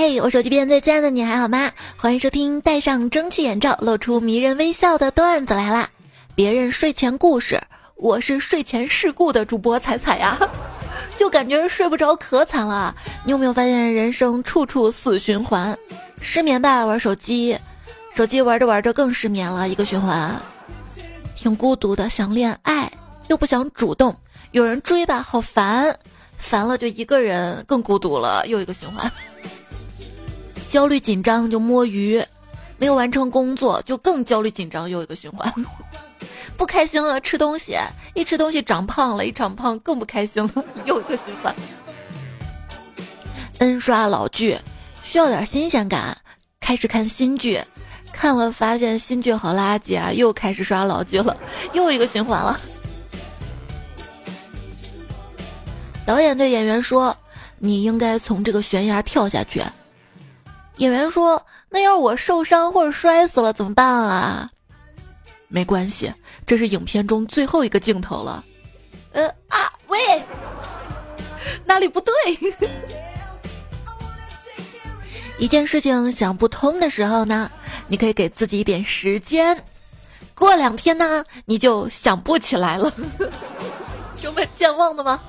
嘿，我手机边最亲爱的你还好吗？欢迎收听戴上蒸汽眼罩，露出迷人微笑的段子来啦！别人睡前故事，我是睡前事故的主播彩彩呀，就感觉睡不着可惨了。你有没有发现人生处处死循环？失眠吧，玩手机，手机玩着玩着更失眠了，一个循环。挺孤独的，想恋爱又不想主动，有人追吧，好烦，烦了就一个人更孤独了，又一个循环。焦虑紧张就摸鱼，没有完成工作就更焦虑紧张，又一个循环。不开心了吃东西，一吃东西长胖了，一长胖更不开心了，又一个循环。N 刷老剧，需要点新鲜感，开始看新剧，看了发现新剧好垃圾啊，又开始刷老剧了，又一个循环了。导演对演员说：“你应该从这个悬崖跳下去。”演员说：“那要是我受伤或者摔死了怎么办啊？”没关系，这是影片中最后一个镜头了。呃啊喂，哪里不对？一件事情想不通的时候呢，你可以给自己一点时间，过两天呢，你就想不起来了。这么健忘的吗？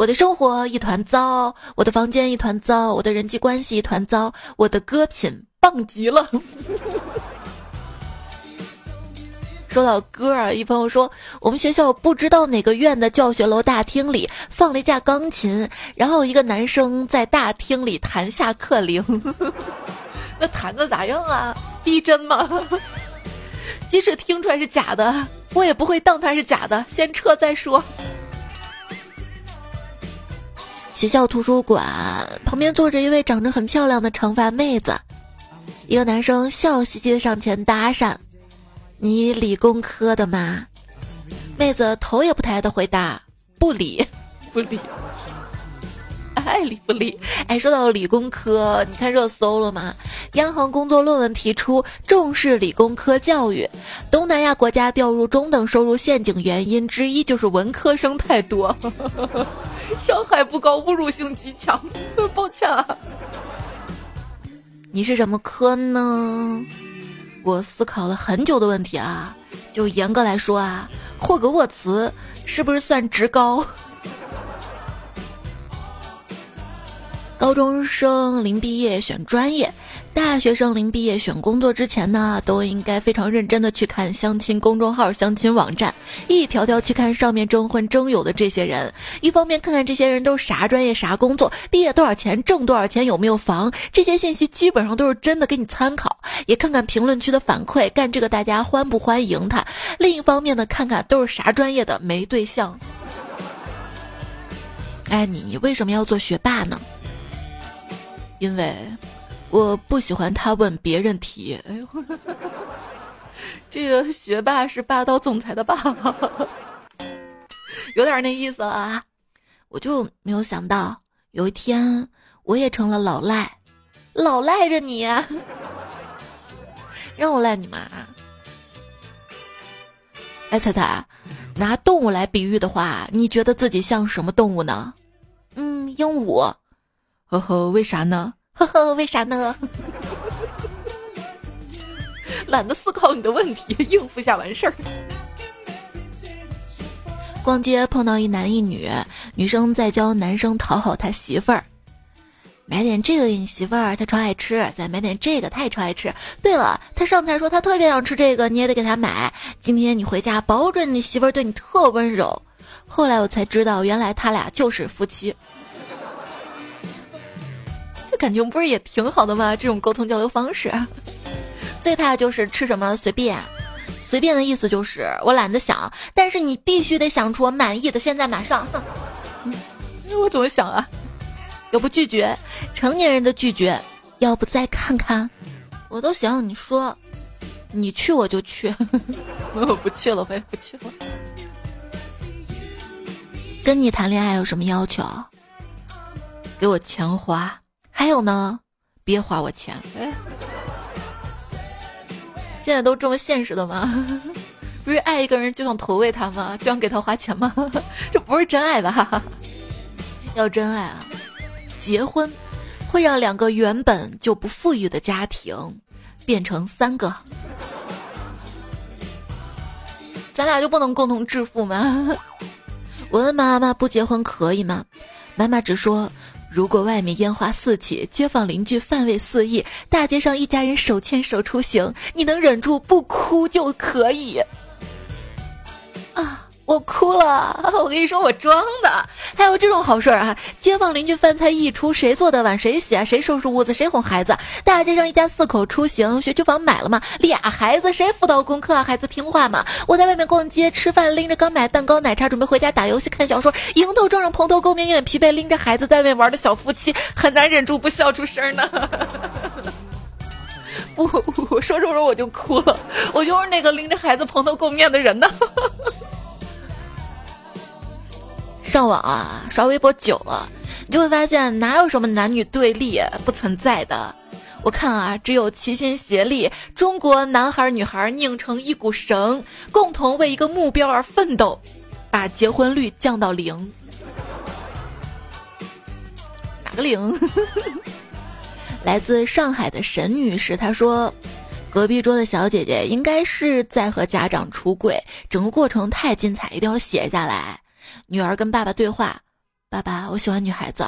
我的生活一团糟，我的房间一团糟，我的人际关系一团糟，我的歌品棒极了。说到歌啊，一朋友说我们学校不知道哪个院的教学楼大厅里放了一架钢琴，然后一个男生在大厅里弹下课铃，那弹的咋样啊？逼真吗？即使听出来是假的，我也不会当它是假的，先撤再说。学校图书馆旁边坐着一位长得很漂亮的长发妹子，一个男生笑嘻嘻的上前搭讪：“你理工科的吗？”妹子头也不抬的回答：“不理，不理。”爱理不理。哎，说到理工科，你看热搜了吗？央行工作论文提出重视理工科教育，东南亚国家掉入中等收入陷阱原因之一就是文科生太多。伤害不高，侮辱性极强。抱歉啊。你是什么科呢？我思考了很久的问题啊。就严格来说啊，霍格沃茨是不是算职高？高中生临毕业选专业。大学生临毕业选工作之前呢，都应该非常认真的去看相亲公众号、相亲网站，一条条去看上面征婚征友的这些人。一方面看看这些人都是啥专业、啥工作，毕业多少钱，挣多少钱，有没有房，这些信息基本上都是真的，给你参考。也看看评论区的反馈，干这个大家欢不欢迎他。另一方面呢，看看都是啥专业的，没对象。哎，你为什么要做学霸呢？因为。我不喜欢他问别人题。哎呦，这个学霸是霸道总裁的霸，有点那意思了啊。我就没有想到有一天我也成了老赖，老赖着你，让我赖你妈。哎，彩彩，拿动物来比喻的话，你觉得自己像什么动物呢？嗯，鹦鹉。呵呵，为啥呢？呵呵，为啥呢？懒得思考你的问题，应付一下完事儿。逛街碰到一男一女，女生在教男生讨好他媳妇儿，买点这个给你媳妇儿，她超爱吃；再买点这个，她也超爱吃。对了，他上菜说他特别想吃这个，你也得给他买。今天你回家，保准你媳妇儿对你特温柔。后来我才知道，原来他俩就是夫妻。这感情不是也挺好的吗？这种沟通交流方式，最怕就是吃什么随便，随便的意思就是我懒得想，但是你必须得想出我满意的，现在马上。那我怎么想啊？要不拒绝，成年人的拒绝，要不再看看。我都行，你说，你去我就去，我不去了，我也不去了。跟你谈恋爱有什么要求？给我钱花。还有呢，别花我钱。哎，现在都这么现实的吗？不是爱一个人就想投喂他吗？就想给他花钱吗？这不是真爱吧？要真爱啊，结婚，会让两个原本就不富裕的家庭变成三个。咱俩就不能共同致富吗？我问妈妈不结婚可以吗？妈妈只说，如果外面烟花四起，街坊邻居饭味四溢，大街上一家人手牵手出行，你能忍住不哭就可以。啊。我哭了，我跟你说，我装的。还有这种好事儿啊！街坊邻居饭菜一出，谁做的碗谁洗啊？谁收拾屋子？谁哄孩子？大街上一家四口出行，学区房买了吗？俩孩子谁辅导功课啊？孩子听话吗？我在外面逛街吃饭，拎着刚买蛋糕奶茶，准备回家打游戏看小说，迎头撞上蓬头垢面、一脸疲惫，拎着孩子在外面玩的小夫妻，很难忍住不笑出声呢。不，我说着说着我就哭了，我就是那个拎着孩子蓬头垢面的人呢。上网啊，刷微博久了，你就会发现哪有什么男女对立不存在的。我看啊，只有齐心协力，中国男孩女孩拧成一股绳，共同为一个目标而奋斗，把结婚率降到零。哪个零？来自上海的沈女士，她说，隔壁桌的小姐姐应该是在和家长出轨，整个过程太精彩，一定要写下来。女儿跟爸爸对话：“爸爸，我喜欢女孩子。”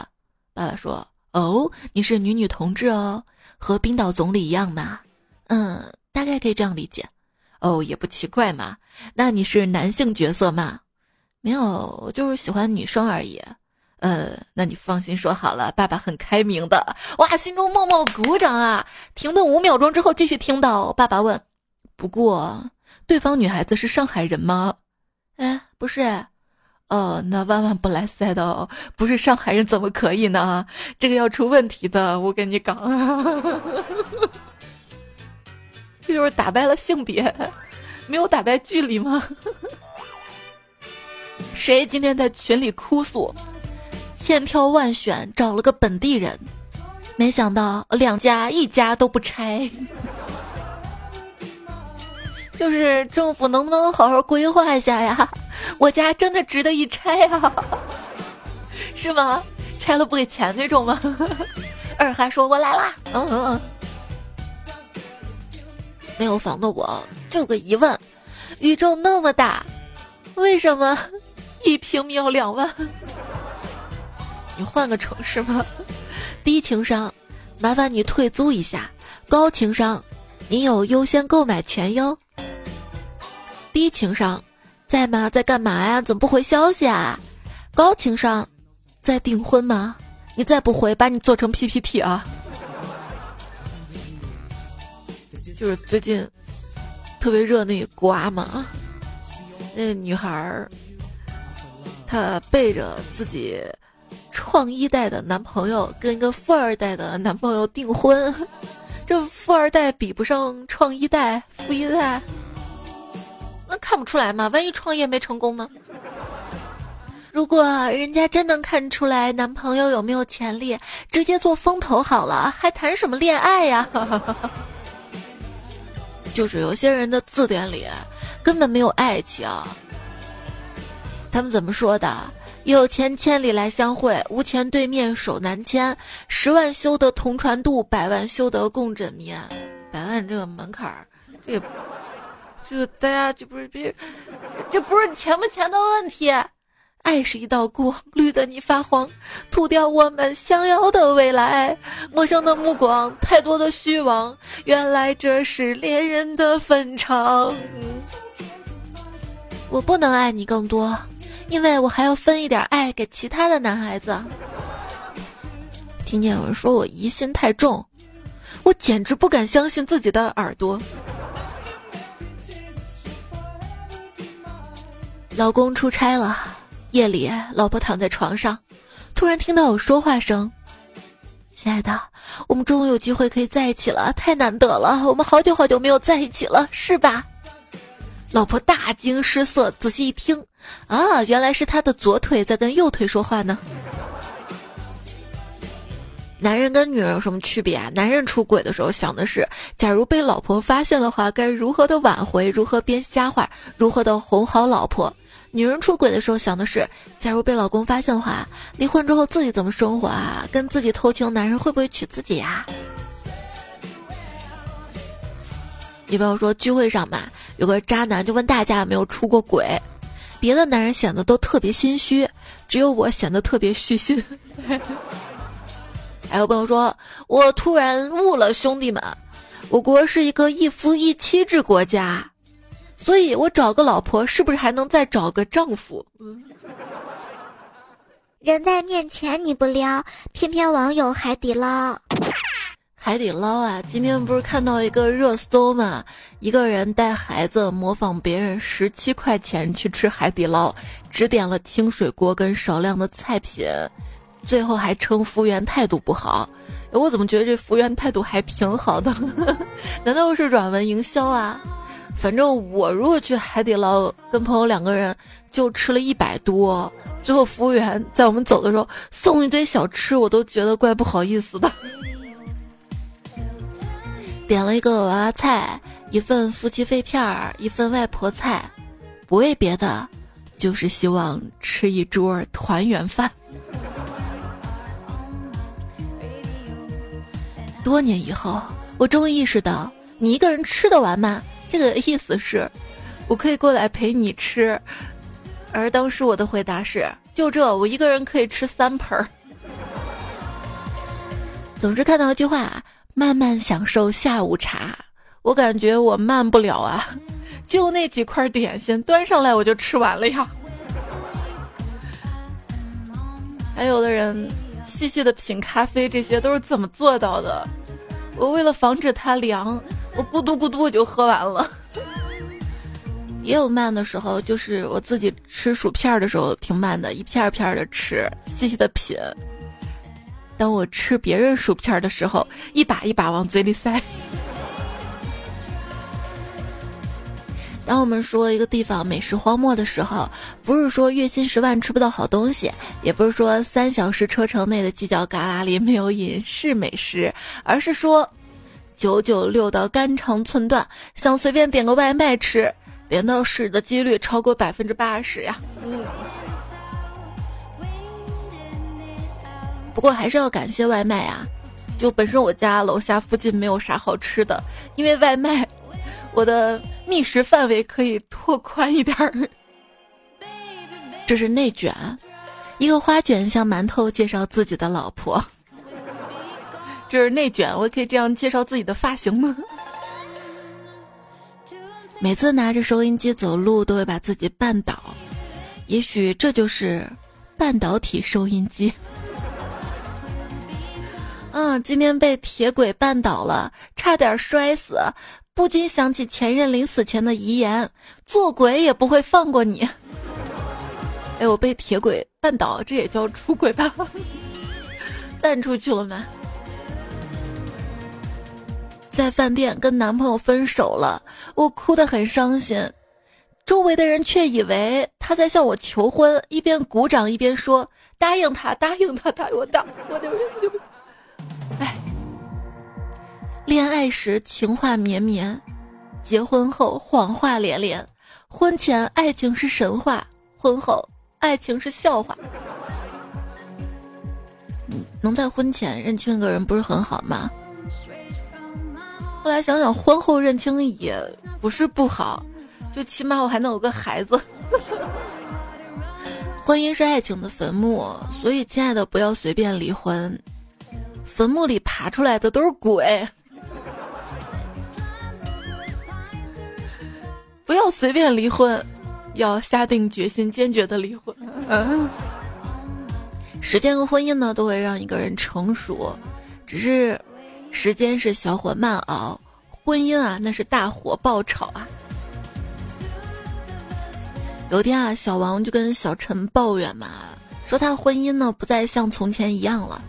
爸爸说：“哦，你是女女同志哦，和冰岛总理一样嘛？嗯，大概可以这样理解。哦，也不奇怪嘛。那你是男性角色吗？没有，就是喜欢女生而已。呃，那你放心说好了，爸爸很开明的。哇，心中默默鼓掌啊！停顿五秒钟之后，继续听到爸爸问：不过，对方女孩子是上海人吗？哎，不是。”哦，那万万不来塞的哦，不是上海人怎么可以呢？这个要出问题的，我跟你讲，这就是打败了性别，没有打败距离吗？谁今天在群里哭诉，千挑万选找了个本地人，没想到两家一家都不拆。就是政府能不能好好规划一下呀？我家真的值得一拆啊，是吗？拆了不给钱那种吗？二还说我来啦，嗯嗯嗯。没有房的我就个疑问：宇宙那么大，为什么一平米要两万？你换个城市吗？低情商，麻烦你退租一下；高情商，你有优先购买权哟。低情商，在吗？在干嘛呀？怎么不回消息啊？高情商，在订婚吗？你再不回，把你做成 PPT 啊！就是最近特别热那瓜嘛，那个女孩儿，她背着自己创一代的男朋友跟一个富二代的男朋友订婚，这富二代比不上创一代，富一代。那看不出来吗？万一创业没成功呢？如果人家真能看出来男朋友有没有潜力，直接做风投好了，还谈什么恋爱呀？就是有些人的字典里根本没有爱情。他们怎么说的？有钱千里来相会，无钱对面手难牵。十万修得同船渡，百万修得共枕眠。百万这个门槛儿，这。就大家就不是别，这不是钱不钱的问题，爱是一道光，绿的你发黄，涂掉我们想要的未来。陌生的目光，太多的虚妄，原来这是恋人的坟场。我不能爱你更多，因为我还要分一点爱给其他的男孩子。听见有人说我疑心太重，我简直不敢相信自己的耳朵。老公出差了，夜里老婆躺在床上，突然听到有说话声：“亲爱的，我们终于有机会可以在一起了，太难得了！我们好久好久没有在一起了，是吧？”老婆大惊失色，仔细一听，啊，原来是他的左腿在跟右腿说话呢。男人跟女人有什么区别啊？男人出轨的时候想的是，假如被老婆发现的话，该如何的挽回，如何编瞎话，如何的哄好老婆。女人出轨的时候想的是，假如被老公发现的话，离婚之后自己怎么生活啊？跟自己偷情，男人会不会娶自己呀？你比方说聚会上嘛，有个渣男就问大家有没有出过轨，别的男人显得都特别心虚，只有我显得特别虚心。还有朋友说，我突然悟了，兄弟们，我国是一个一夫一妻制国家。所以我找个老婆，是不是还能再找个丈夫？人在面前你不撩，偏偏网友海底捞。海底捞啊，今天不是看到一个热搜嘛？一个人带孩子模仿别人十七块钱去吃海底捞，只点了清水锅跟少量的菜品，最后还称服务员态度不好。我怎么觉得这服务员态度还挺好的？难道是软文营销啊？反正我如果去海底捞跟朋友两个人就吃了一百多，最后服务员在我们走的时候送一堆小吃，我都觉得怪不好意思的。点了一个娃娃菜，一份夫妻肺片儿，一份外婆菜，不为别的，就是希望吃一桌团圆饭。多年以后，我终于意识到，你一个人吃得完吗？这个意思是，我可以过来陪你吃，而当时我的回答是，就这，我一个人可以吃三盆儿。总之看到一句话，慢慢享受下午茶，我感觉我慢不了啊，就那几块点心端上来我就吃完了呀。还有的人细细的品咖啡，这些都是怎么做到的？我为了防止它凉。我咕嘟咕嘟我就喝完了，也有慢的时候，就是我自己吃薯片的时候挺慢的，一片片的吃，细细的品。当我吃别人薯片的时候，一把一把往嘴里塞。当我们说一个地方美食荒漠的时候，不是说月薪十万吃不到好东西，也不是说三小时车程内的犄角旮旯里没有隐士美食，而是说。九九六的肝肠寸断，想随便点个外卖吃，点到屎的几率超过百分之八十呀。嗯。不过还是要感谢外卖啊，就本身我家楼下附近没有啥好吃的，因为外卖，我的觅食范围可以拓宽一点儿。这是内卷，一个花卷向馒头介绍自己的老婆。这是内卷，我可以这样介绍自己的发型吗？每次拿着收音机走路都会把自己绊倒，也许这就是半导体收音机。嗯，今天被铁轨绊倒了，差点摔死，不禁想起前任临死前的遗言：做鬼也不会放过你。哎，我被铁轨绊倒，这也叫出轨吧？绊出去了吗？在饭店跟男朋友分手了，我哭得很伤心，周围的人却以为他在向我求婚，一边鼓掌一边说：“答应他，答应他，答应我答，我的我哎，恋爱时情话绵绵，结婚后谎话连连，婚前爱情是神话，婚后爱情是笑话。能在婚前认清一个人不是很好吗？后来想想，婚后认清也不是不好，就起码我还能有个孩子。婚姻是爱情的坟墓，所以亲爱的，不要随便离婚。坟墓里爬出来的都是鬼，不要随便离婚，要下定决心，坚决的离婚。时间和婚姻呢，都会让一个人成熟，只是。时间是小火慢熬，婚姻啊那是大火爆炒啊。有天啊，小王就跟小陈抱怨嘛，说他婚姻呢不再像从前一样了。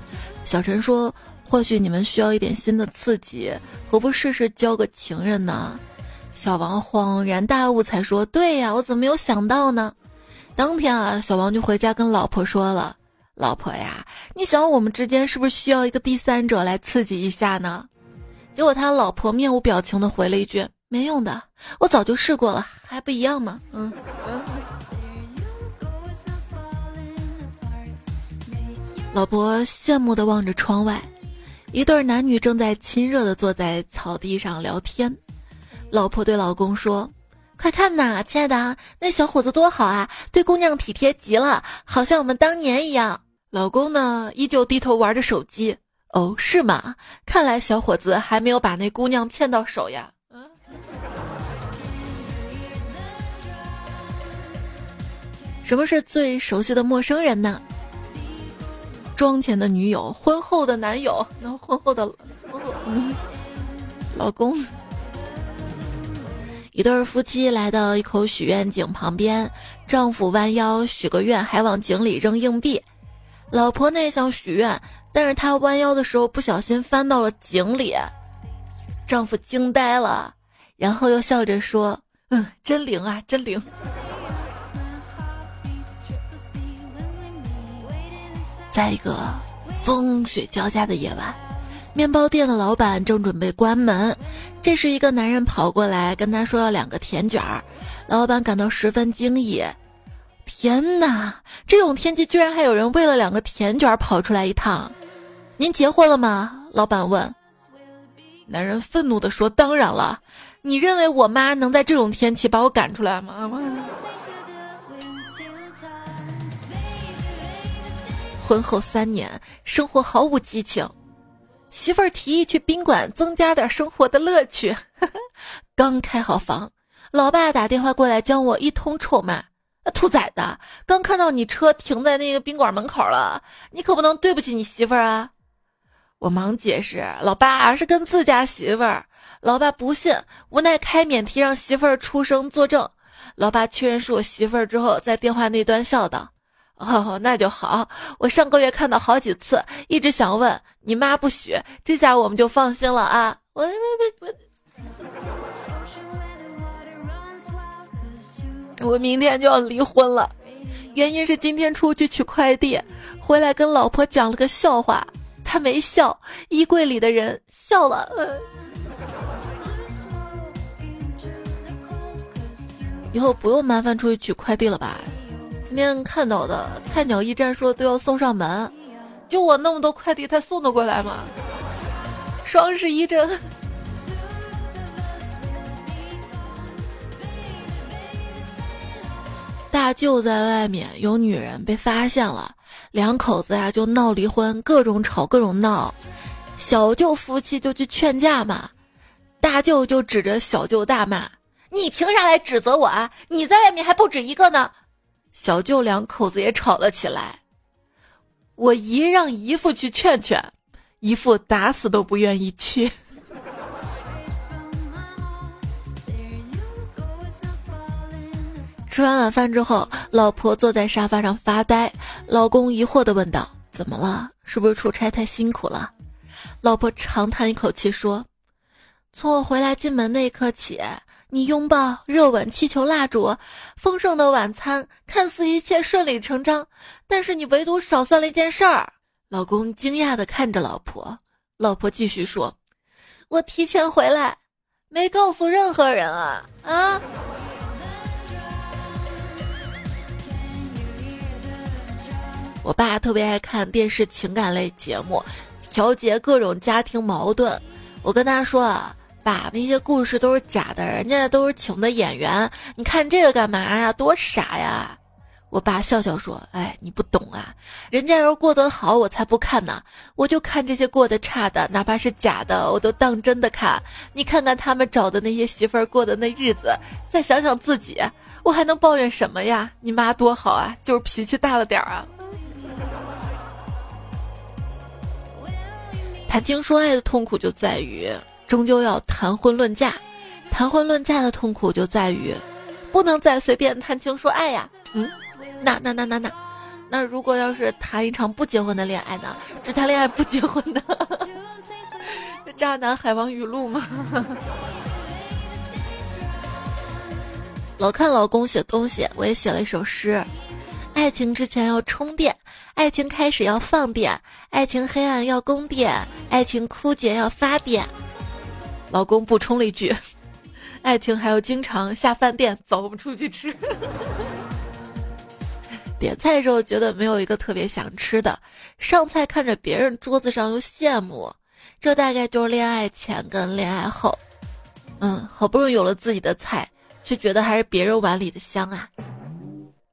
小陈说：“或许你们需要一点新的刺激，何不试试交个情人呢？”小王恍然大悟，才说：“对呀，我怎么没有想到呢？”当天啊，小王就回家跟老婆说了。老婆呀你想我们之间是不是需要一个第三者来刺激一下呢？结果他老婆面无表情的回了一句没用的我早就试过了还不一样吗？嗯。老婆羡慕的望着窗外一对男女正在亲热的坐在草地上聊天。老婆对老公说快看呐，亲爱的，那小伙子多好啊，对姑娘体贴极了，好像我们当年一样。”老公呢，依旧低头玩着手机。哦，是吗？看来小伙子还没有把那姑娘骗到手呀。嗯。什么是最熟悉的陌生人呢？妆前的女友，婚后的男友，那婚后的婚后老公。一对夫妻来到一口许愿井旁边，丈夫弯腰许个愿，还往井里扔硬币。老婆呢也想许愿，但是她弯腰的时候不小心翻到了井里。丈夫惊呆了，然后又笑着说：“嗯，真灵啊，真灵。”在一个风雪交加的夜晚。面包店的老板正准备关门，这时一个男人跑过来跟他说要两个甜卷儿，老板感到十分惊异。天哪，这种天气居然还有人为了两个甜卷跑出来一趟！您结婚了吗？老板问。男人愤怒地说：“当然了，你认为我妈能在这种天气把我赶出来吗？” 婚后三年，生活毫无激情。媳妇儿提议去宾馆增加点生活的乐趣。刚开好房，老爸打电话过来将我一通臭骂：“兔崽子，刚看到你车停在那个宾馆门口了，你可不能对不起你媳妇儿啊！”我忙解释：“老爸是跟自家媳妇儿。”老爸不信，无奈开免提让媳妇儿出声作证。老爸确认是我媳妇儿之后，在电话那端笑道。哦，那就好。我上个月看到好几次，一直想问你妈不许，这下我们就放心了啊！我我我我，我明天就要离婚了，原因是今天出去取快递，回来跟老婆讲了个笑话，她没笑，衣柜里的人笑了。以后不用麻烦出去取快递了吧？今天看到的菜鸟驿站说都要送上门，就我那么多快递，他送得过来吗？双十一这，大舅在外面有女人被发现了，两口子呀就闹离婚，各种吵各种闹，小舅夫妻就去劝架嘛，大舅就指着小舅大骂：“你凭啥来指责我啊？你在外面还不止一个呢！”小舅两口子也吵了起来，我姨让姨父去劝劝，姨父打死都不愿意去。吃完晚饭之后，老婆坐在沙发上发呆，老公疑惑的问道：“怎么了？是不是出差太辛苦了？”老婆长叹一口气说：“从我回来进门那一刻起。”你拥抱、热吻、气球、蜡烛，丰盛的晚餐，看似一切顺理成章，但是你唯独少算了一件事儿。老公惊讶地看着老婆，老婆继续说：“我提前回来，没告诉任何人啊啊！”我爸特别爱看电视情感类节目，调节各种家庭矛盾。我跟他说啊。爸，那些故事都是假的，人家都是请的演员。你看这个干嘛呀？多傻呀！我爸笑笑说：“哎，你不懂啊，人家要过得好，我才不看呢。我就看这些过得差的，哪怕是假的，我都当真的看。你看看他们找的那些媳妇儿过的那日子，再想想自己，我还能抱怨什么呀？你妈多好啊，就是脾气大了点儿啊。”谈情说爱的痛苦就在于。终究要谈婚论嫁，谈婚论嫁的痛苦就在于，不能再随便谈情说爱呀。嗯，那那那那那，那如果要是谈一场不结婚的恋爱呢？只谈恋爱不结婚的，渣男海王语录吗？老看老公写东西，我也写了一首诗：爱情之前要充电，爱情开始要放电，爱情黑暗要供电，爱情枯竭要发电。老公补充了一句：“ 爱情还要经常下饭店，走，我们出去吃。”点菜的时候觉得没有一个特别想吃的，上菜看着别人桌子上又羡慕，这大概就是恋爱前跟恋爱后。嗯，好不容易有了自己的菜，却觉得还是别人碗里的香啊。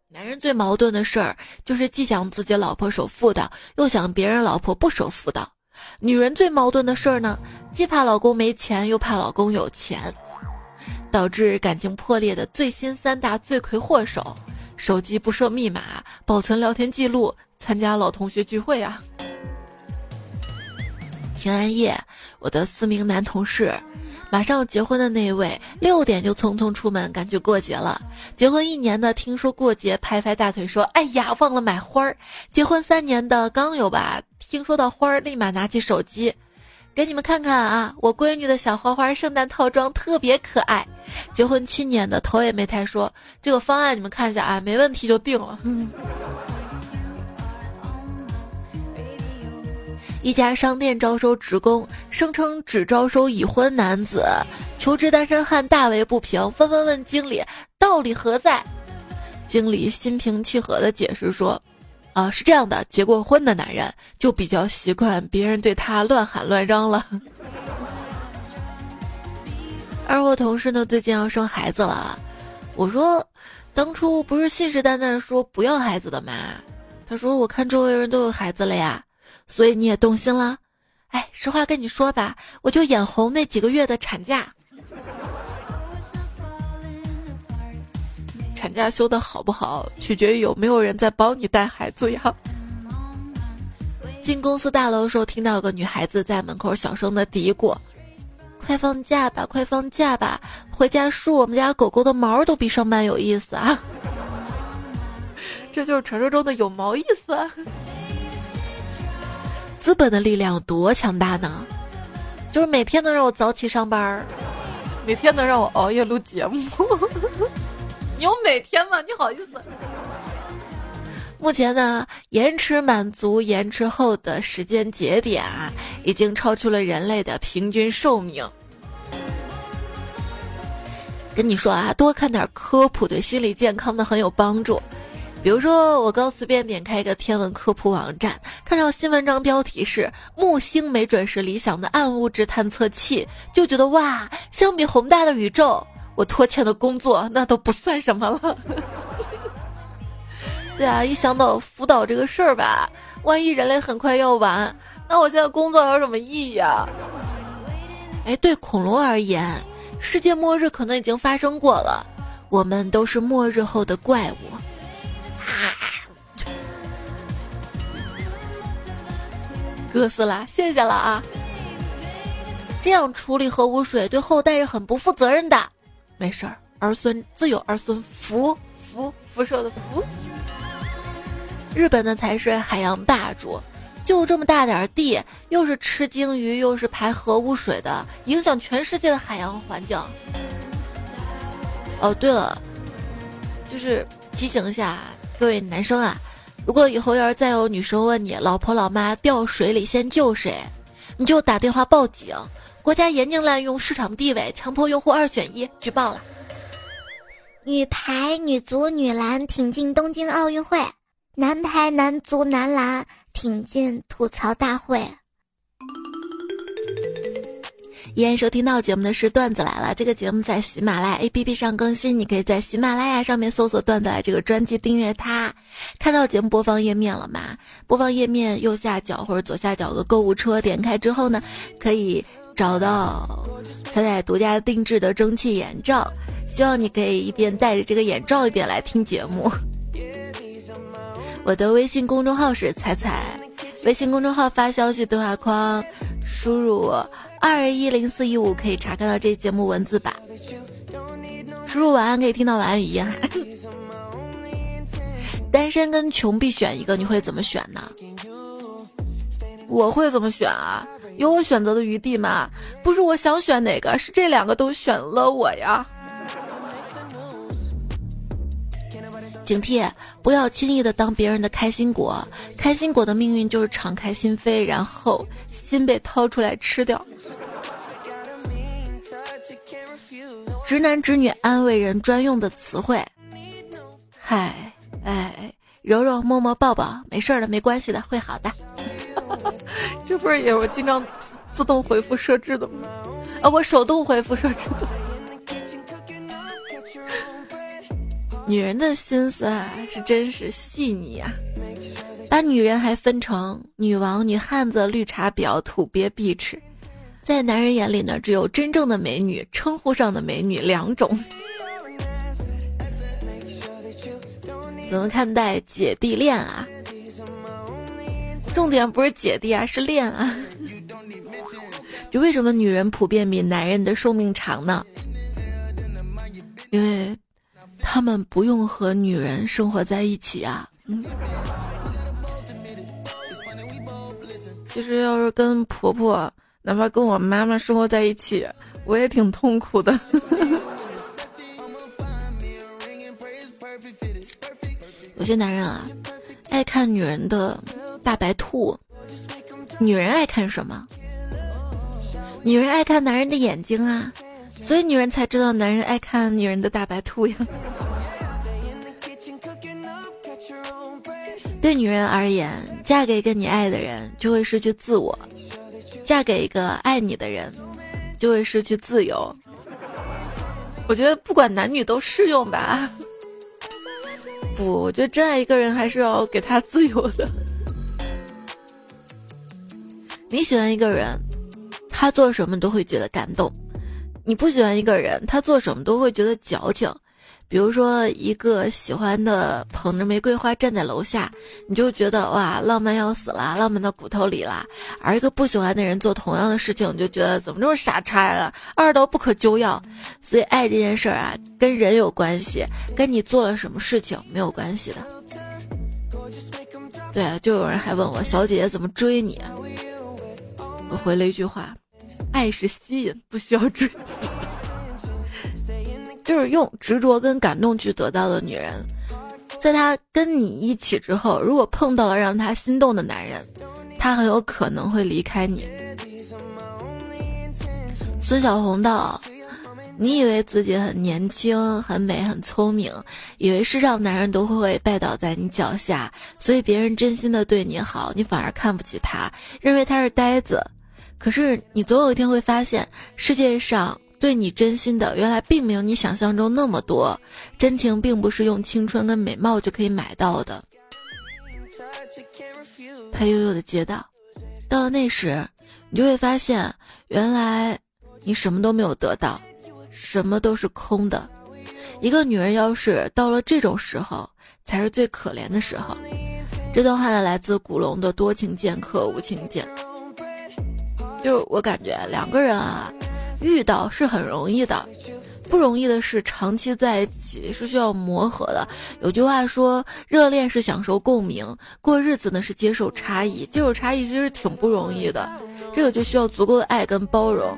男人最矛盾的事儿就是既想自己老婆守妇道，又想别人老婆不守妇道。女人最矛盾的事儿呢，既怕老公没钱，又怕老公有钱，导致感情破裂的最新三大罪魁祸首：手机不设密码、保存聊天记录、参加老同学聚会啊。平安夜，我的四名男同事。马上结婚的那位，六点就匆匆出门赶去过节了。结婚一年的听说过节，拍拍大腿说：“哎呀，忘了买花儿。”结婚三年的刚有吧，听说到花儿，立马拿起手机，给你们看看啊，我闺女的小花花圣诞套装特别可爱。结婚七年的头也没抬说：“这个方案你们看一下啊，没问题就定了。”一家商店招收职工，声称只招收已婚男子，求职单身汉大为不平，纷纷问经理道理何在。经理心平气和的解释说：“啊，是这样的，结过婚的男人就比较习惯别人对他乱喊乱嚷了。”而我同事呢，最近要生孩子了，我说：“当初不是信誓旦旦说不要孩子的吗？”他说：“我看周围人都有孩子了呀。”所以你也动心了，哎，实话跟你说吧，我就眼红那几个月的产假。产假休的好不好，取决于有没有人在帮你带孩子呀。进公司大楼的时候，听到有个女孩子在门口小声的嘀咕：“快放假吧，快放假吧，回家梳我们家狗狗的毛都比上班有意思啊！” 这就是传说中的有毛意思。啊资本的力量多强大呢？就是每天能让我早起上班，每天能让我熬夜录节目。你有每天吗？你好意思？目前呢，延迟满足延迟后的时间节点啊，已经超出了人类的平均寿命。跟你说啊，多看点科普，对心理健康的很有帮助。比如说，我刚随便点开一个天文科普网站，看到新文章标题是“木星没准是理想的暗物质探测器”，就觉得哇，相比宏大的宇宙，我拖欠的工作那都不算什么了。对啊，一想到辅导这个事儿吧，万一人类很快要完，那我现在工作有什么意义啊？哎，对恐龙而言，世界末日可能已经发生过了，我们都是末日后的怪物。哥斯拉，谢谢了啊！这样处理核污水对后代是很不负责任的。没事儿，儿孙自有儿孙福，福辐射的福。日本的才是海洋霸主，就这么大点儿地，又是吃鲸鱼，又是排核污水的，影响全世界的海洋环境。哦，对了，就是提醒一下各位男生啊。如果以后要是再有女生问你老婆老妈掉水里先救谁，你就打电话报警。国家严禁滥用市场地位，强迫用户二选一，举报了。女排、女足、女篮挺进东京奥运会，男排、男足、男篮挺进吐槽大会。依然收听到节目的是段子来了，这个节目在喜马拉雅 APP 上更新，你可以在喜马拉雅上面搜索“段子来”这个专辑订阅它。看到节目播放页面了吗？播放页面右下角或者左下角有个购物车，点开之后呢，可以找到彩彩独家定制的蒸汽眼罩，希望你可以一边戴着这个眼罩一边来听节目。我的微信公众号是彩彩，微信公众号发消息对话框输入。二一零四一五可以查看到这节目文字版，输入晚安可以听到晚安语音哈。单身跟穷必选一个，你会怎么选呢？我会怎么选啊？有我选择的余地吗？不是我想选哪个，是这两个都选了我呀。警惕，不要轻易的当别人的开心果，开心果的命运就是敞开心扉，然后心被掏出来吃掉。直男直女安慰人专用的词汇，嗨，哎，揉揉摸摸抱抱，没事的，没关系的，会好的。这不是也我经常自动回复设置的吗？啊，我手动回复设置的。女人的心思啊，是真是细腻啊！把女人还分成女王、女汉子、绿茶婊、土鳖、碧池，在男人眼里呢，只有真正的美女，称呼上的美女两种。怎么看待姐弟恋啊？重点不是姐弟啊，是恋啊！就为什么女人普遍比男人的寿命长呢？因为。他们不用和女人生活在一起啊。嗯，其实要是跟婆婆，哪怕跟我妈妈生活在一起，我也挺痛苦的。有些男人啊，爱看女人的大白兔。女人爱看什么？女人爱看男人的眼睛啊。所以女人才知道男人爱看女人的大白兔呀。对女人而言，嫁给一个你爱的人就会失去自我；嫁给一个爱你的人，就会失去自由。我觉得不管男女都适用吧。不，我觉得真爱一个人还是要给他自由的。你喜欢一个人，他做什么都会觉得感动。你不喜欢一个人，他做什么都会觉得矫情。比如说，一个喜欢的捧着玫瑰花站在楼下，你就觉得哇，浪漫要死了，浪漫到骨头里了；而一个不喜欢的人做同样的事情，你就觉得怎么这么傻叉啊，二到不可救药。所以，爱这件事儿啊，跟人有关系，跟你做了什么事情没有关系的。对，就有人还问我，小姐姐怎么追你？我回了一句话。爱是吸引，不需要追，就是用执着跟感动去得到的女人，在她跟你一起之后，如果碰到了让她心动的男人，她很有可能会离开你。孙小红道：“你以为自己很年轻、很美、很聪明，以为世上男人都会拜倒在你脚下，所以别人真心的对你好，你反而看不起他，认为他是呆子。”可是你总有一天会发现，世界上对你真心的，原来并没有你想象中那么多。真情并不是用青春跟美貌就可以买到的。他悠悠的接道：“到了那时，你就会发现，原来你什么都没有得到，什么都是空的。一个女人要是到了这种时候，才是最可怜的时候。”这段话呢，来自古龙的多情剑客无情剑。就我感觉两个人啊，遇到是很容易的，不容易的是长期在一起是需要磨合的。有句话说，热恋是享受共鸣，过日子呢是接受差异。接受差异其实挺不容易的，这个就需要足够的爱跟包容。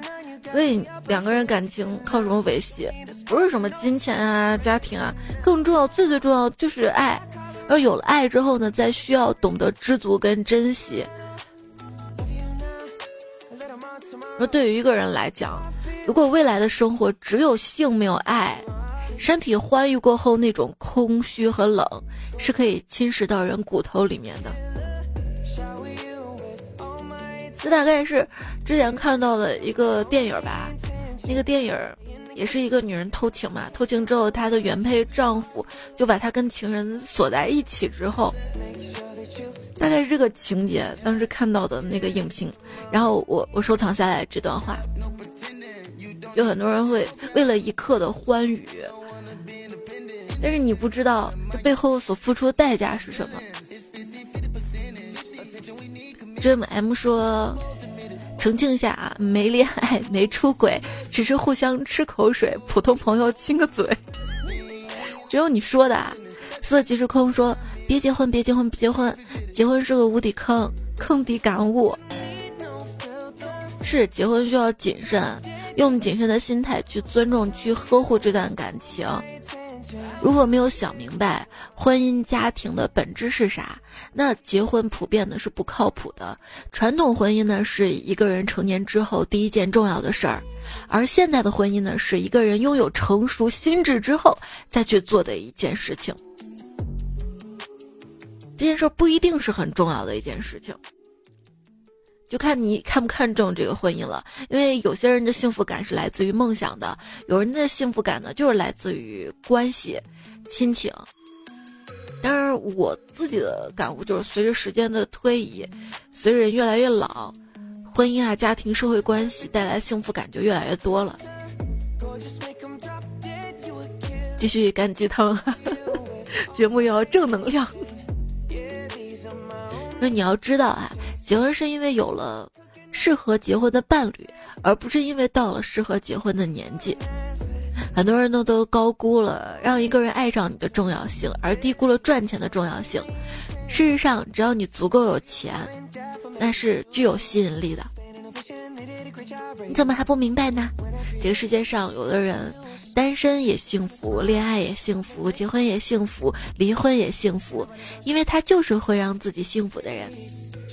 所以两个人感情靠什么维系？不是什么金钱啊、家庭啊，更重要、最最重要就是爱。而有了爱之后呢，再需要懂得知足跟珍惜。对于一个人来讲，如果未来的生活只有性没有爱，身体欢愉过后那种空虚和冷，是可以侵蚀到人骨头里面的。这大概是之前看到的一个电影吧，那个电影也是一个女人偷情嘛，偷情之后她的原配丈夫就把她跟情人锁在一起之后。大概是这个情节，当时看到的那个影评，然后我我收藏下来这段话，有很多人会为了一刻的欢愉，但是你不知道这背后所付出的代价是什么。Dream M 说，澄清一下啊，没恋爱，没出轨，只是互相吃口水，普通朋友亲个嘴。只有你说的，啊色即是空说。别结婚，别结婚，别结婚！结婚是个无底坑，坑底感悟。是结婚需要谨慎，用谨慎的心态去尊重、去呵护这段感情。如果没有想明白婚姻家庭的本质是啥，那结婚普遍的是不靠谱的。传统婚姻呢，是一个人成年之后第一件重要的事儿，而现在的婚姻呢，是一个人拥有成熟心智之后再去做的一件事情。这件事不一定是很重要的一件事情，就看你 看不看重这个婚姻了。因为有些人的幸福感是来自于梦想的，有人的幸福感呢就是来自于关系、亲情。当然，我自己的感悟就是，随着时间的推移，随着人越来越老，婚姻啊、家庭、社会关系带来幸福感就越来越多了。继续干鸡汤，节目要正能量。那你要知道啊，结婚是因为有了适合结婚的伴侣，而不是因为到了适合结婚的年纪。很多人呢都高估了让一个人爱上你的重要性，而低估了赚钱的重要性。事实上，只要你足够有钱，那是具有吸引力的。你怎么还不明白呢？这个世界上，有的人单身也幸福，恋爱也幸福，结婚也幸福，离婚也幸福，因为他就是会让自己幸福的人。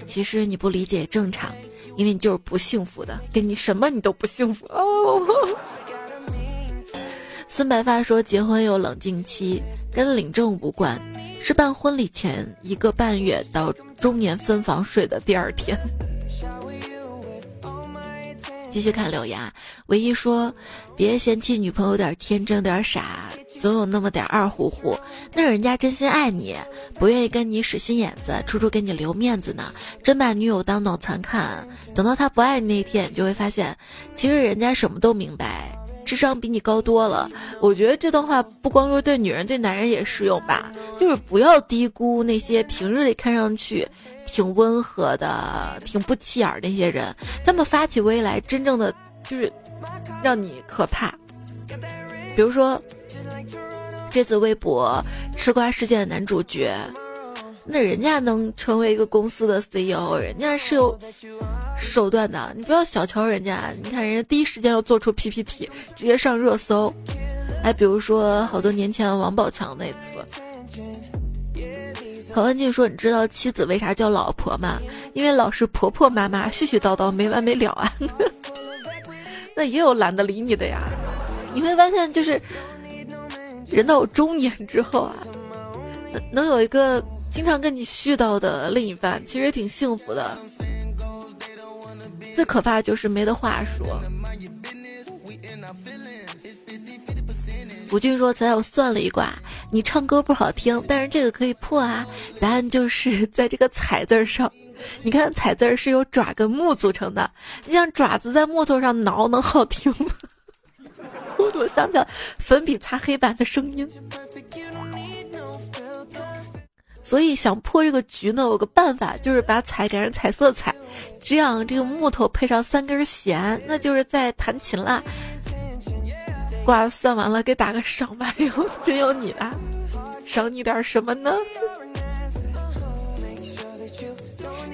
其实你不理解也正常，因为你就是不幸福的，给你什么你都不幸福哦。孙白发说：“结婚有冷静期，跟领证无关，是办婚礼前一个半月到中年分房睡的第二天。”继续看柳芽，唯一说：“别嫌弃女朋友有点天真，有点傻，总有那么点二乎乎。那人家真心爱你，不愿意跟你使心眼子，处处给你留面子呢。真把女友当脑残看，等到他不爱你那天，你就会发现，其实人家什么都明白。”智商比你高多了，我觉得这段话不光说对女人，对男人也适用吧。就是不要低估那些平日里看上去挺温和的、挺不起眼儿那些人，他们发起威来，真正的就是让你可怕。比如说，这次微博吃瓜事件的男主角。那人家能成为一个公司的 CEO，人家是有手段的，你不要小瞧人家。你看人家第一时间要做出 PPT，直接上热搜。哎，比如说好多年前王宝强那次，何文静说：“你知道妻子为啥叫老婆吗？因为老是婆婆妈妈，絮絮叨叨没完没了啊。”那也有懒得理你的呀。你会发现，就是人到中年之后啊，能有一个。经常跟你絮叨的另一半，其实挺幸福的。最可怕就是没得话说。吴俊说：“咱我算了一卦，你唱歌不好听，但是这个可以破啊。答案就是在这个‘彩’字上。你看‘彩’字是由爪跟木组成的，你像爪子在木头上挠，能好听吗？我怎么想起粉笔擦黑板的声音？”所以想破这个局呢，有个办法，就是把彩改成彩色彩，这样这个木头配上三根弦，那就是在弹琴啦。卦算完了，给打个赏吧，哟，真有你的，赏你点什么呢？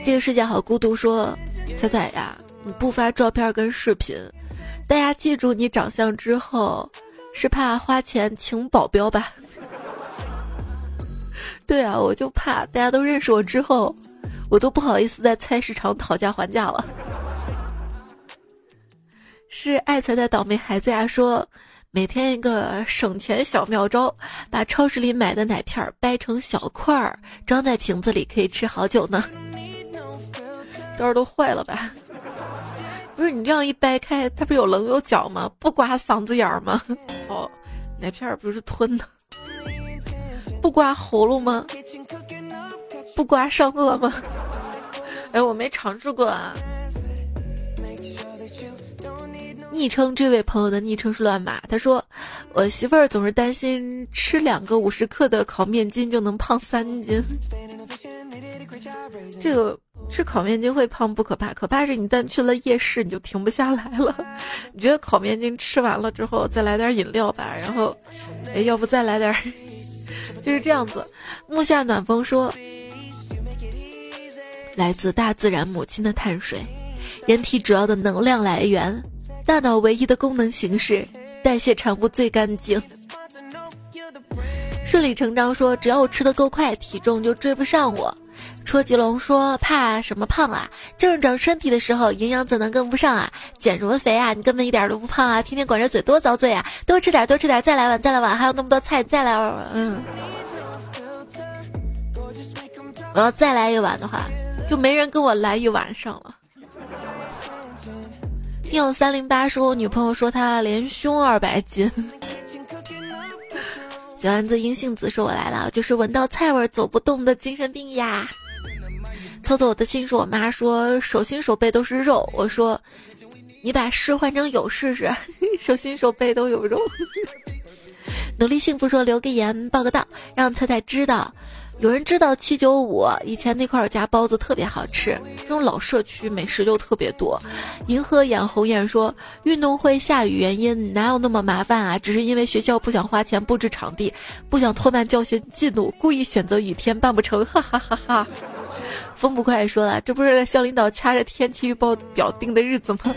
这个世界好孤独，说彩彩呀，你不发照片跟视频，大家记住你长相之后，是怕花钱请保镖吧？对啊，我就怕大家都认识我之后，我都不好意思在菜市场讨价还价了。是爱才的倒霉孩子呀，说每天一个省钱小妙招，把超市里买的奶片掰成小块儿，装在瓶子里可以吃好久呢。刀都坏了吧？不是你这样一掰开，它不是有棱有角吗？不刮嗓子眼儿吗？哦，奶片不是吞的。不刮喉咙吗？不刮上颚吗？哎，我没尝试过啊。昵称这位朋友的昵称是乱码，他说我媳妇儿总是担心吃两个五十克的烤面筋就能胖三斤。这个吃烤面筋会胖不可怕，可怕是你但去了夜市你就停不下来了。你觉得烤面筋吃完了之后再来点饮料吧，然后，哎，要不再来点。就是这样子，木下暖风说：“来自大自然母亲的碳水，人体主要的能量来源，大脑唯一的功能形式，代谢产物最干净。”顺理成章说：“只要我吃的够快，体重就追不上我。”戳吉龙说：“怕什么胖啊？正是长身体的时候，营养怎能跟不上啊？减什么肥啊？你根本一点都不胖啊！天天管着嘴多遭罪啊！多吃点，多吃点，再来碗，再来碗，还有那么多菜，再来碗。嗯。我要再来一碗的话，就没人跟我来一晚上了。听三零八说，我女朋友说她连胸二百斤。小丸子阴性子说：“我来了，就是闻到菜味走不动的精神病呀。”偷走我的心说：“我妈说手心手背都是肉。”我说：“你把是换成有试试，手心手背都有肉。”努力幸福说：“留个言报个到，让彩彩知道。”有人知道七九五以前那块儿家包子特别好吃，这种老社区美食就特别多。银河眼红眼说，运动会下雨原因哪有那么麻烦啊？只是因为学校不想花钱布置场地，不想拖慢教学进度，故意选择雨天办不成，哈哈哈哈。风不快说了，这不是校领导掐着天气预报表定的日子吗？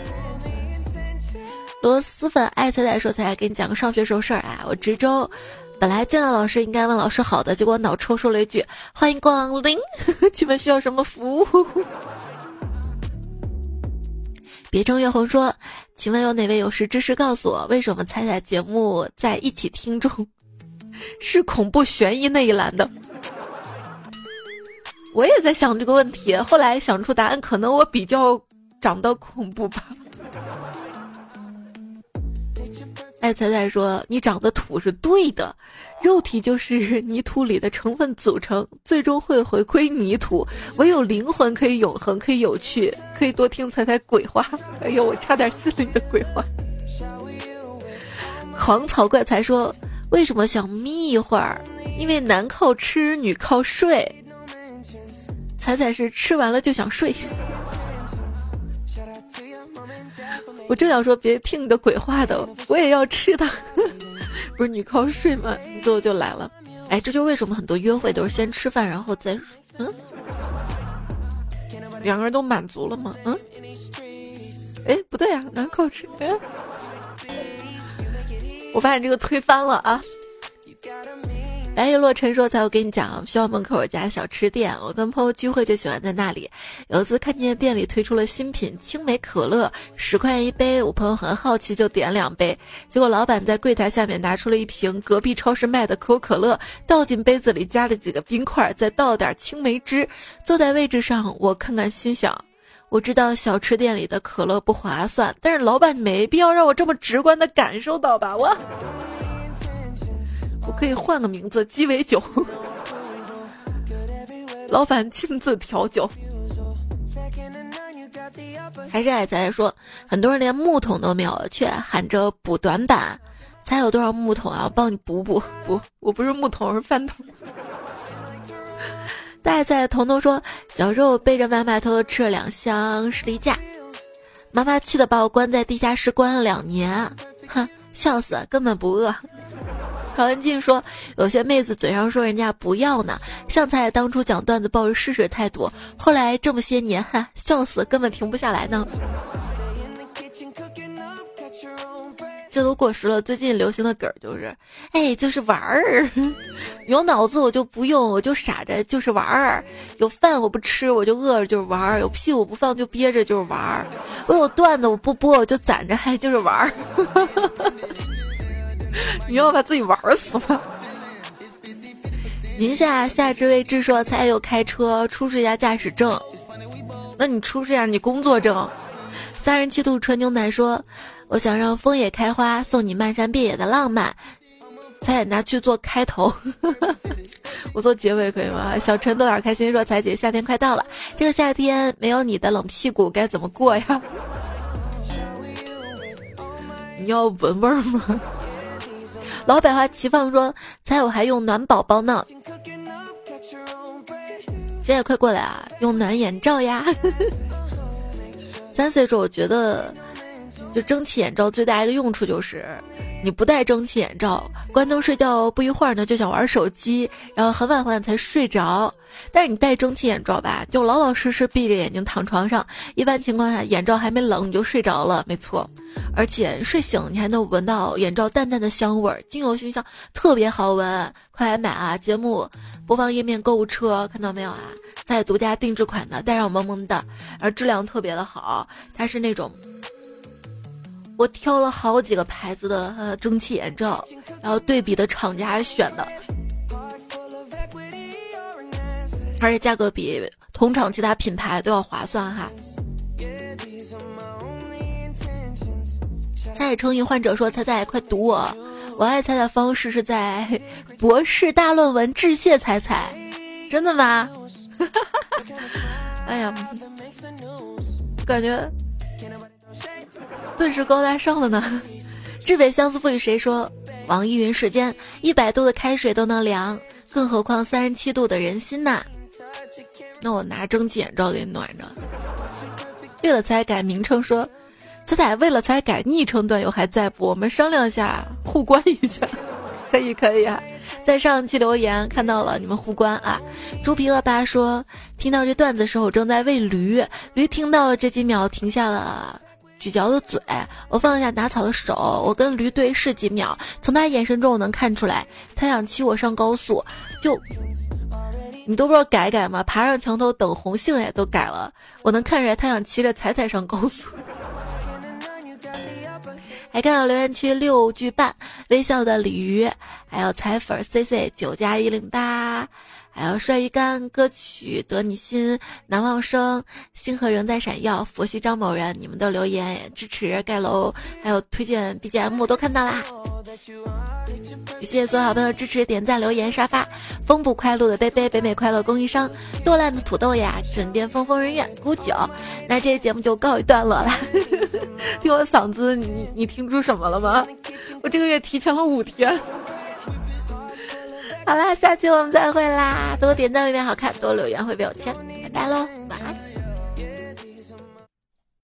螺蛳粉爱菜菜说，彩彩给你讲个上学时候事儿啊，我值周。本来见到老师应该问老师好的，结果脑抽说了一句“欢迎光临”，请问需要什么服务？别称月红说：“请问有哪位有识之士告诉我，为什么彩彩节目在一起听众 是恐怖悬疑那一栏的？”我也在想这个问题，后来想出答案，可能我比较长得恐怖吧。爱彩彩说：“你长得土是对的，肉体就是 泥土里的成分组成，最终会回归泥土。唯有灵魂可以永恒，可以有趣，可以多听彩彩鬼话。哎呦，我差点心里的鬼话。”狂草怪才说：“为什么想眯一会儿？因为男靠吃，女靠睡。彩彩是吃完了就想睡。”我正想说别听你的鬼话的，我也要吃的，不是你靠睡吗？你最后就来了，哎，这就为什么很多约会都是先吃饭然后再，嗯，两个人都满足了吗？嗯，哎，不对呀，难靠吃，哎，我把你这个推翻了啊。白叶落尘说：“才我跟你讲，学校门口有家小吃店，我跟朋友聚会就喜欢在那里。有一次看见店里推出了新品青梅可乐，十块钱一杯。我朋友很好奇，就点两杯。结果老板在柜台下面拿出了一瓶隔壁超市卖的可口可乐，倒进杯子里，加了几个冰块，再倒点青梅汁。坐在位置上，我看看，心想：我知道小吃店里的可乐不划算，但是老板没必要让我这么直观的感受到吧？我。”我可以换个名字，鸡尾酒。老板亲自调酒。还是爱仔说，很多人连木桶都没有，却喊着补短板。猜有多少木桶啊？我帮你补补 补。我不是木桶，是饭桶。大仔彤彤说，小时候背着外卖偷偷吃了两箱士力架，妈妈气得把我关在地下室关了两年。哼，笑死，根本不饿。曹文静说：“有些妹子嘴上说人家不要呢，像菜当初讲段子抱着试试态度，后来这么些年，哈，笑死，根本停不下来呢。这都过时了。最近流行的梗就是，哎，就是玩儿，有脑子我就不用，我就傻着，就是玩儿。有饭我不吃，我就饿着，就是玩儿。有屁我不放，就憋着，就是玩儿。我有段子我不播，我就攒着，还就是玩儿。” 你要把自己玩死吗？宁夏夏之未至说才有开车出示一下驾驶证，那你出示一下你工作证。三十七度纯牛奶说，我想让枫叶开花，送你漫山遍野的浪漫。彩拿去做开头，我做结尾可以吗？小陈豆点开心说，彩姐夏天快到了，这个夏天没有你的冷屁股该怎么过呀？你要闻味吗？老百花齐放说：“猜我还用暖宝宝呢，现在快过来啊，用暖眼罩呀！”三岁时候，我觉得。就蒸汽眼罩最大的用处就是，你不戴蒸汽眼罩，关灯睡觉不一会儿呢就想玩手机，然后很晚很晚才睡着。但是你戴蒸汽眼罩吧，就老老实实闭着眼睛躺床上，一般情况下眼罩还没冷你就睡着了，没错。而且睡醒你还能闻到眼罩淡淡的香味儿，精油熏香特别好闻，快来买啊！节目播放页面购物车看到没有啊？在独家定制款的，戴上萌萌的，而质量特别的好，它是那种。我挑了好几个牌子的呃蒸汽眼罩，然后对比的厂家选的。而且价格比同厂其他品牌都要划算哈。彩彩成瘾患者说：“彩彩，快读我！我爱彩的方式是在博士大论文致谢彩彩，真的吗？哈哈哈哈哎呀，感觉顿时高大上了呢。至北相思赋予谁说？网易云时间一百度的开水都能凉，更何况三十七度的人心呐？那我拿蒸汽眼罩给暖着。为了才改名称说。”彩彩为了才改昵称段友还在不？我们商量一下互关一下，可以可以啊。在上期留言看到了你们互关啊。猪皮恶霸说听到这段子的时候正在喂驴，驴听到了这几秒停下了咀嚼的嘴，我放下打草的手，我跟驴对视几秒，从他眼神中我能看出来他想骑我上高速，就你都不知道改改吗？爬上墙头等红杏也都改了，我能看出来他想骑着踩踩上高速。还看到留言区六句半微笑的鲤鱼，还有彩粉 C C 九加一零八，还有帅鱼干歌曲得你心难忘生，星河仍在闪耀，佛系张某人，你们的留言支持盖楼，还有推荐 B G M 都看到啦。谢谢所有好朋友支持点赞留言沙发，风不快乐的贝贝，北美快乐供应商，剁烂的土豆呀，枕边风疯人院，古九，那这节目就告一段落啦。听我嗓子，你你听出什么了吗？我这个月提前了五天。好啦，下期我们再会啦！多点赞会变好看，多留言会变有钱，拜拜喽，晚安